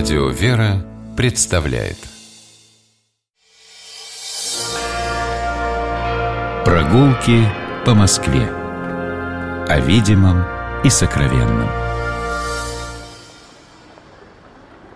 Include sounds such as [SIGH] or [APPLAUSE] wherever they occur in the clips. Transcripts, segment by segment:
Радио «Вера» представляет Прогулки по Москве О видимом и сокровенном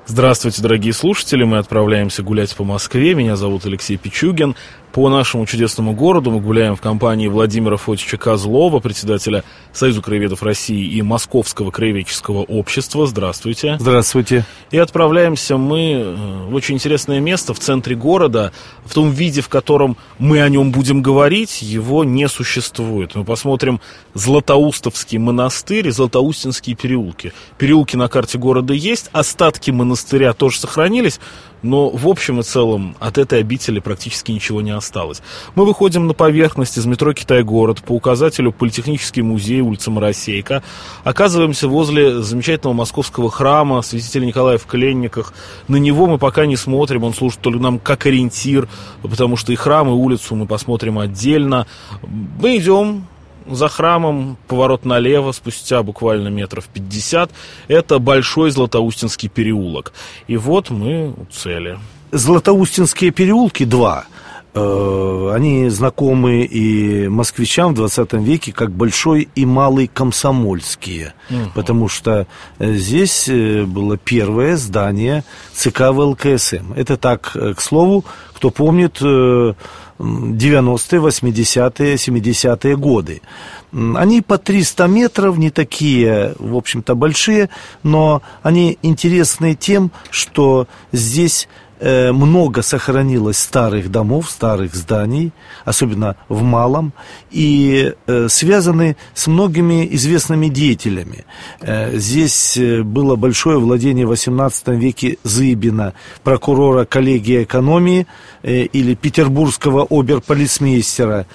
Здравствуйте, дорогие слушатели! Мы отправляемся гулять по Москве. Меня зовут Алексей Пичугин. По нашему чудесному городу мы гуляем в компании Владимира Фотича Козлова, председателя Союза краеведов России и Московского краеведческого общества. Здравствуйте. Здравствуйте. И отправляемся мы э, в очень интересное место в центре города. В том виде, в котором мы о нем будем говорить, его не существует. Мы посмотрим Златоустовский монастырь и Златоустинские переулки. Переулки на карте города есть, остатки монастыря тоже сохранились, но в общем и целом от этой обители практически ничего не осталось. Мы выходим на поверхность из метро Китай-город по указателю Политехнический музей, улица Моросейка. Оказываемся возле замечательного московского храма святителя Николая в Кленниках. На него мы пока не смотрим, он служит только нам как ориентир, потому что и храм, и улицу мы посмотрим отдельно. Мы идем за храмом, поворот налево, спустя буквально метров 50, это Большой Златоустинский переулок. И вот мы у цели. Златоустинские переулки два. Э, они знакомы и москвичам в 20 веке как Большой и Малый Комсомольские, угу. потому что э, здесь э, было первое здание ЦК ВЛКСМ. Это так, к слову, кто помнит 90-е, 80-е, 70-е годы. Они по 300 метров, не такие, в общем-то, большие, но они интересны тем, что здесь много сохранилось старых домов, старых зданий, особенно в Малом, и э, связаны с многими известными деятелями. Э, здесь было большое владение в XVIII веке Зыбина, прокурора коллегии экономии или петербургского оберполицмейстера.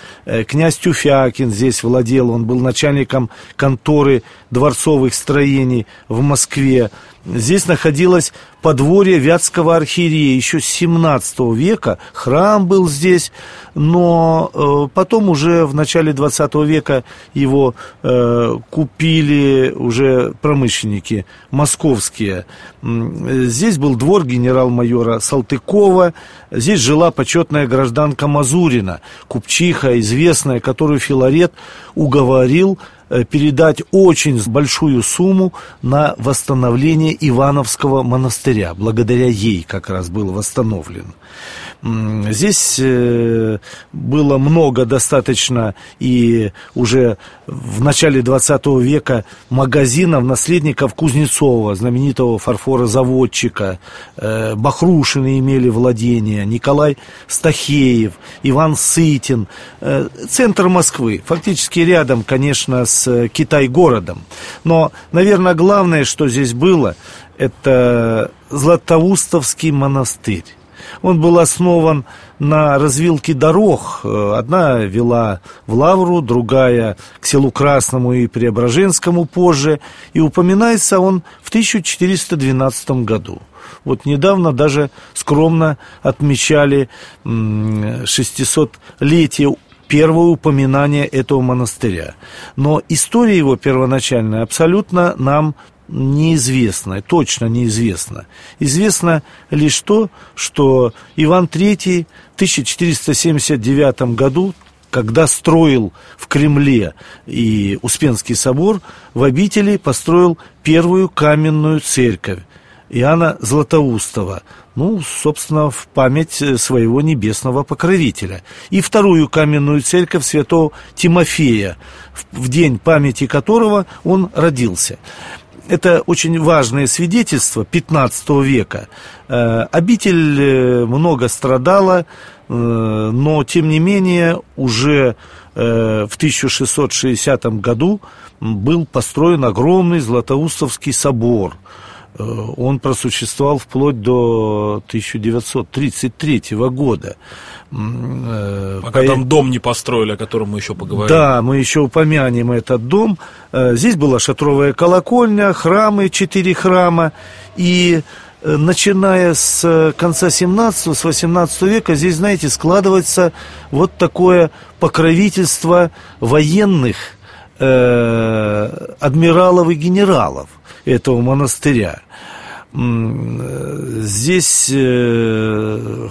Князь Тюфякин здесь владел, он был начальником конторы дворцовых строений в Москве. Здесь находилось подворье Вятского архиерея еще с 17 века. Храм был здесь, но э, потом уже в начале 20 века его э, купили уже промышленники московские. Здесь был двор генерал-майора Салтыкова. Здесь жила почетная гражданка Мазурина, купчиха известная, которую Филарет уговорил передать очень большую сумму на восстановление Ивановского монастыря. Благодаря ей как раз был восстановлен. Здесь э, было много достаточно и уже в начале 20 века магазинов наследников Кузнецова, знаменитого фарфорозаводчика. Э, Бахрушины имели владение, Николай Стахеев, Иван Сытин. Э, центр Москвы, фактически рядом, конечно, с Китай-городом. Но, наверное, главное, что здесь было, это Златоустовский монастырь. Он был основан на развилке дорог. Одна вела в Лавру, другая к селу Красному и Преображенскому позже. И упоминается он в 1412 году. Вот недавно даже скромно отмечали 600-летие первое упоминание этого монастыря. Но история его первоначальная абсолютно нам неизвестно, точно неизвестно. Известно лишь то, что Иван III в 1479 году, когда строил в Кремле и Успенский собор, в обители построил первую каменную церковь Иоанна Златоустова, ну, собственно, в память своего небесного покровителя. И вторую каменную церковь святого Тимофея, в день памяти которого он родился это очень важное свидетельство 15 века. Э, обитель э, много страдала, э, но тем не менее уже в 1660 году был построен огромный Златоустовский собор – Э, он просуществовал вплоть до 1933 года. Э, Пока По... там дом не построили, о котором мы еще поговорим. Да, мы еще упомянем этот дом. Э, здесь была шатровая колокольня, храмы, четыре храма. И начиная с конца 17 с 18 века, здесь, знаете, складывается вот такое покровительство военных э, адмиралов и генералов этого монастыря. Здесь э,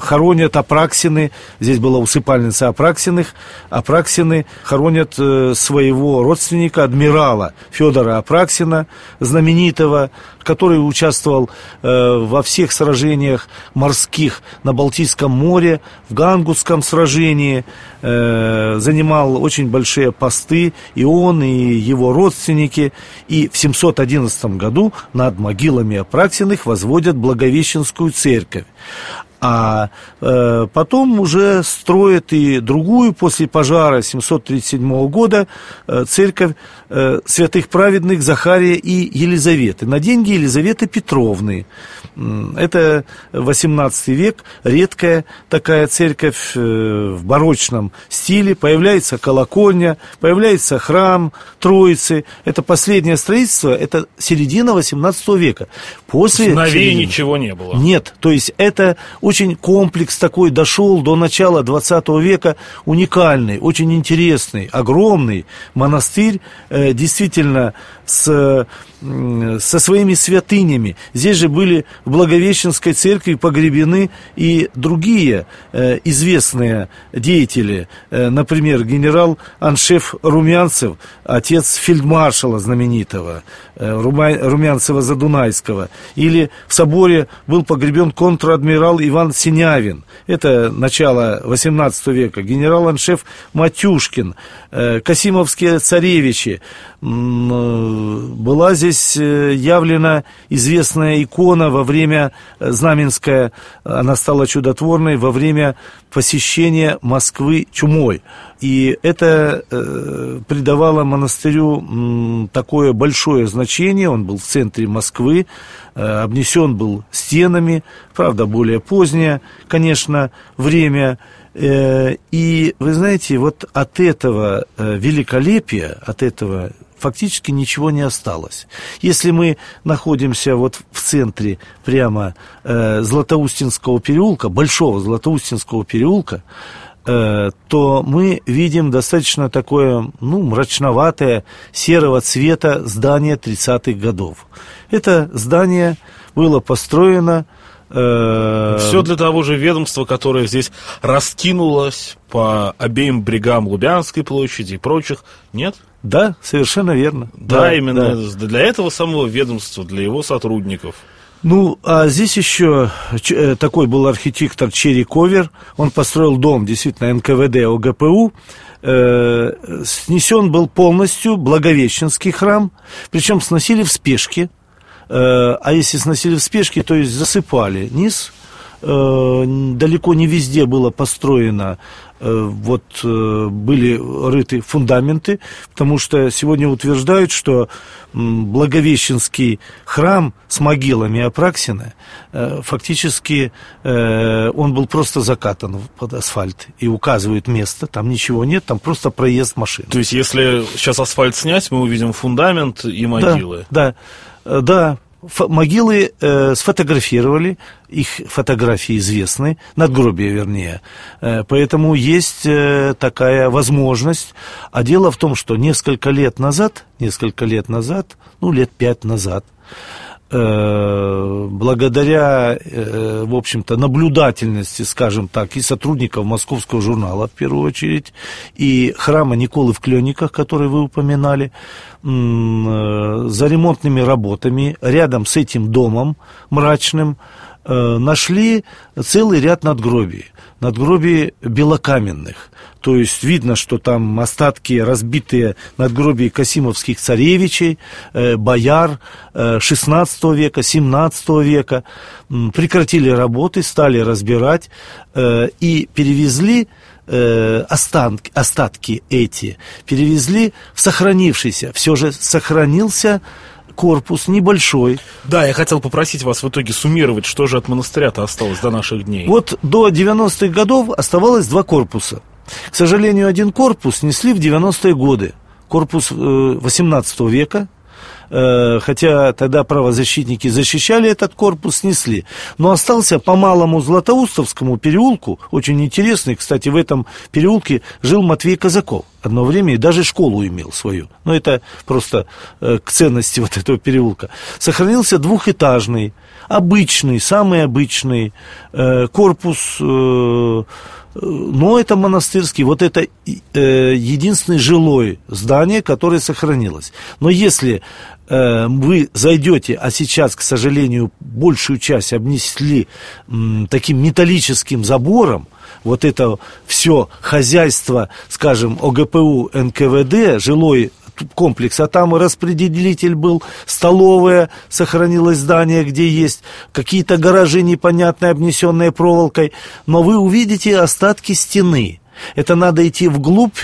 хоронят Апраксины, здесь была усыпальница Апраксиных. Апраксины хоронят э, своего родственника, адмирала Федора Апраксина, знаменитого, который участвовал э, во всех сражениях морских на Балтийском море, в Гангутском сражении, занимал очень большие посты, и он, и его родственники. И в 711 году над могилами Апраксиных возводят Благовещенскую церковь. А э, потом уже строят и другую после пожара 737 года э, церковь э, святых праведных Захария и Елизаветы на деньги Елизаветы Петровны. Это 18 век, редкая такая церковь э, в барочном стиле. Появляется колокольня, появляется храм Троицы. Это последнее строительство, это середина 18 века. После Новее ничего не было. Нет, то есть это очень комплекс такой дошел до начала 20 века, уникальный, очень интересный, огромный монастырь, э, действительно с со своими святынями. Здесь же были в Благовещенской церкви погребены и другие э, известные деятели. Э, например, генерал Аншеф Румянцев, отец фельдмаршала знаменитого, э, Румянцева-Задунайского. Или в соборе был погребен контр-адмирал Иван Синявин. Это начало 18 века. Генерал Аншеф Матюшкин, э, Касимовские царевичи. Э, была здесь э, явлена известная икона во время э, Знаменская, она стала чудотворной во время посещения Москвы чумой. И это э, придавало монастырю м, такое большое значение. Он был в центре Москвы, э, обнесен был стенами, правда, более позднее, конечно, время. Э, и вы знаете, вот от этого э, великолепия, от этого фактически ничего не осталось. Если мы находимся вот в центре прямо э, Златоустинского переулка, большого Златоустинского переулка, э, то мы видим достаточно такое, ну, мрачноватое, серого цвета здание 30-х годов. Это здание было построено Все для того же ведомства, которое здесь раскинулось по обеим брегам Лубянской площади и прочих, нет? Да, совершенно верно. Да, да именно да. для этого самого ведомства, для его сотрудников. Ну, а здесь еще э, такой был архитектор Черри Ковер. Он построил дом, действительно, НКВД ОГПУ. Э, снесен был полностью Благовещенский храм, причем сносили в спешке. Э, а если сносили в спешке, то есть засыпали низ, э, далеко не везде было построено вот были рыты фундаменты, потому что сегодня утверждают, что Благовещенский храм с могилами Апраксина, фактически он был просто закатан под асфальт и указывают место, там ничего нет, там просто проезд машин. То есть, если сейчас асфальт снять, мы увидим фундамент и могилы. Да, да. Э, да, могилы э, сфотографировали, их фотографии известны, надгробия вернее. Э, поэтому есть э, такая возможность. А дело в том, что несколько лет назад, несколько лет назад, ну лет пять назад, благодаря, э, в общем-то, наблюдательности, скажем так, и сотрудников московского журнала, в первую очередь, и храма Николы в Кленниках, который вы упоминали, э, за ремонтными работами рядом с этим домом мрачным нашли целый ряд надгробий надгробий белокаменных. То есть видно, что там остатки разбитые надгробий Касимовских царевичей, э, бояр э, 16 века, 17 века. Прекратили работы, стали разбирать э, и перевезли э, останки, остатки эти, перевезли в сохранившийся. Все же сохранился корпус небольшой. Да, я хотел попросить вас в итоге суммировать, что же от монастыря-то осталось до наших дней. Вот до 90-х годов оставалось два корпуса. К сожалению, один корпус снесли в 90-е годы. Корпус 18 э, века, хотя тогда правозащитники защищали этот корпус, снесли. Но остался по малому Златоустовскому переулку, очень интересный, кстати, в этом переулке жил Матвей Казаков – одно время и даже школу имел свою. Но это просто э, к ценности [LAUGHS] вот этого переулка. Сохранился двухэтажный, обычный, самый обычный э, корпус, э, но это монастырский, вот это э, единственное жилое здание, которое сохранилось. Но если э, вы зайдете, а сейчас, к сожалению, большую часть обнесли э, таким металлическим забором, вот это все хозяйство, скажем, ОГПУ, НКВД, жилой комплекс, а там распределитель был, столовая, сохранилось здание, где есть какие-то гаражи непонятные, обнесенные проволокой, но вы увидите остатки стены. Это надо идти вглубь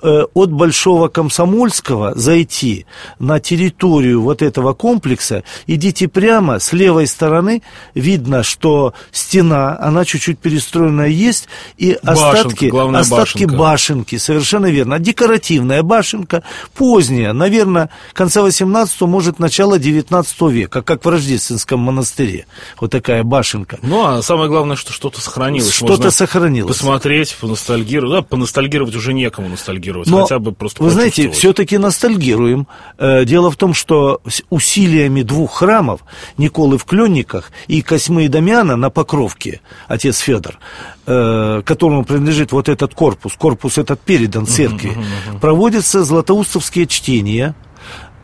Э, от Большого Комсомольского зайти на территорию вот этого комплекса, идите прямо, с левой стороны видно, что стена, она чуть-чуть перестроенная есть, и башенка, остатки, остатки башенка. башенки, совершенно верно. Декоративная башенка, поздняя, наверное, конца 18 может, начало 19 века, как в Рождественском монастыре. Вот такая башенка. Ну, а самое главное, что что-то сохранилось. Что-то сохранилось. Посмотреть, поностальгировать. Да, поностальгировать уже некому ностальгировать ностальгировать, Но, хотя бы просто Вы знаете, все-таки ностальгируем. Э, дело в том, что усилиями двух храмов, Николы в Кленниках и Косьмы и Дамиана на Покровке, отец Федор, э, которому принадлежит вот этот корпус, корпус этот передан церкви, uh-huh, uh-huh, uh-huh. проводятся златоустовские чтения –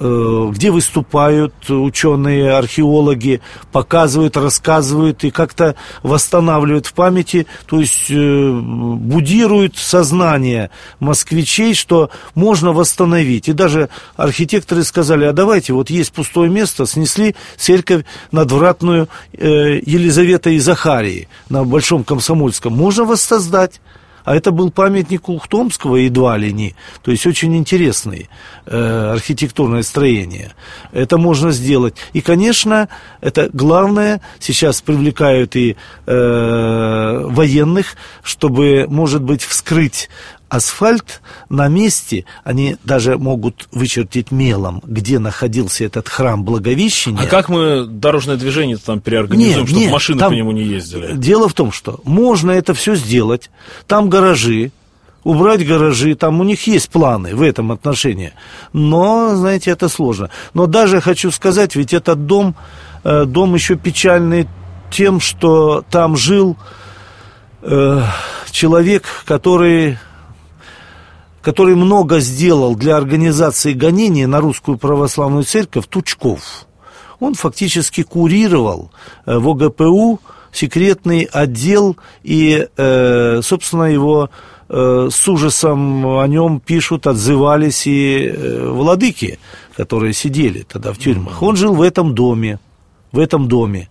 где выступают ученые, археологи, показывают, рассказывают и как-то восстанавливают в памяти, то есть э, будируют сознание москвичей, что можно восстановить. И даже архитекторы сказали, а давайте, вот есть пустое место, снесли церковь надвратную э, Елизаветы и Захарии на Большом Комсомольском, можно воссоздать. А это был памятник Ухтомского едва ли не. То есть очень интересное э, архитектурное строение. Это можно сделать. И, конечно, это главное, сейчас привлекают и э, военных, чтобы, может быть, вскрыть асфальт на месте, они даже могут вычертить мелом, где находился этот храм Благовещения. А как мы дорожное движение там переорганизуем, нет, чтобы нет, машины там, по нему не ездили? Дело в том, что можно это все сделать. Там гаражи, убрать гаражи, там у них есть планы в этом отношении. Но, знаете, это сложно. Но даже хочу сказать, ведь этот дом, э, дом еще печальный тем, что там жил э, человек, который который много сделал для организации гонения на русскую православную церковь, Тучков. Он фактически курировал э, в ОГПУ секретный отдел, и, э, собственно, его э, с ужасом о нем пишут, отзывались и владыки, которые сидели тогда в тюрьмах. Он жил в этом доме в этом доме.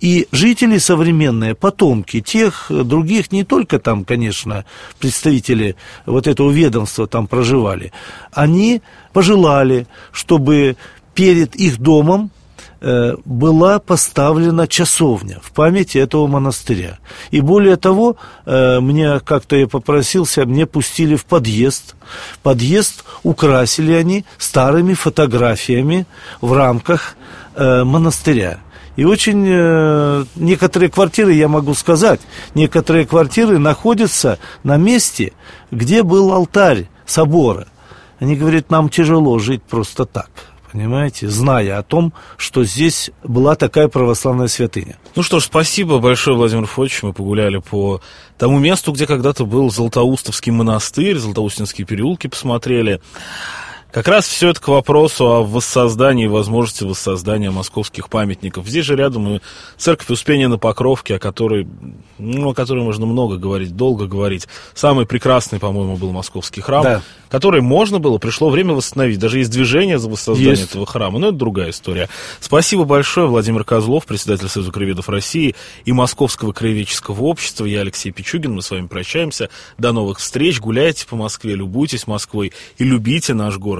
И жители современные, потомки тех, других, не только там, конечно, представители вот этого ведомства там проживали, они пожелали, чтобы перед их домом э, была поставлена часовня в памяти этого монастыря. И более того, э, мне как-то я попросился, мне пустили в подъезд. Подъезд украсили они старыми фотографиями в рамках э, монастыря. И очень э, некоторые квартиры, я могу сказать, некоторые квартиры находятся на месте, где был алтарь собора. Они говорят, нам тяжело жить просто так понимаете, зная о том, что здесь была такая православная святыня. Ну что ж, спасибо большое, Владимир Фотович. Мы погуляли по тому месту, где когда-то был Златоустовский монастырь, Златоустинские переулки посмотрели. Как раз все это к вопросу о воссоздании, возможности воссоздания московских памятников. Здесь же рядом и церковь Успения на Покровке, о которой, ну, о которой можно много говорить, долго говорить. Самый прекрасный, по-моему, был московский храм, да. который можно было, пришло время восстановить. Даже есть движение за воссоздание есть. этого храма, но это другая история. Спасибо большое, Владимир Козлов, председатель Союза краеведов России и Московского краеведческого общества. Я Алексей Пичугин, мы с вами прощаемся. До новых встреч, гуляйте по Москве, любуйтесь Москвой и любите наш город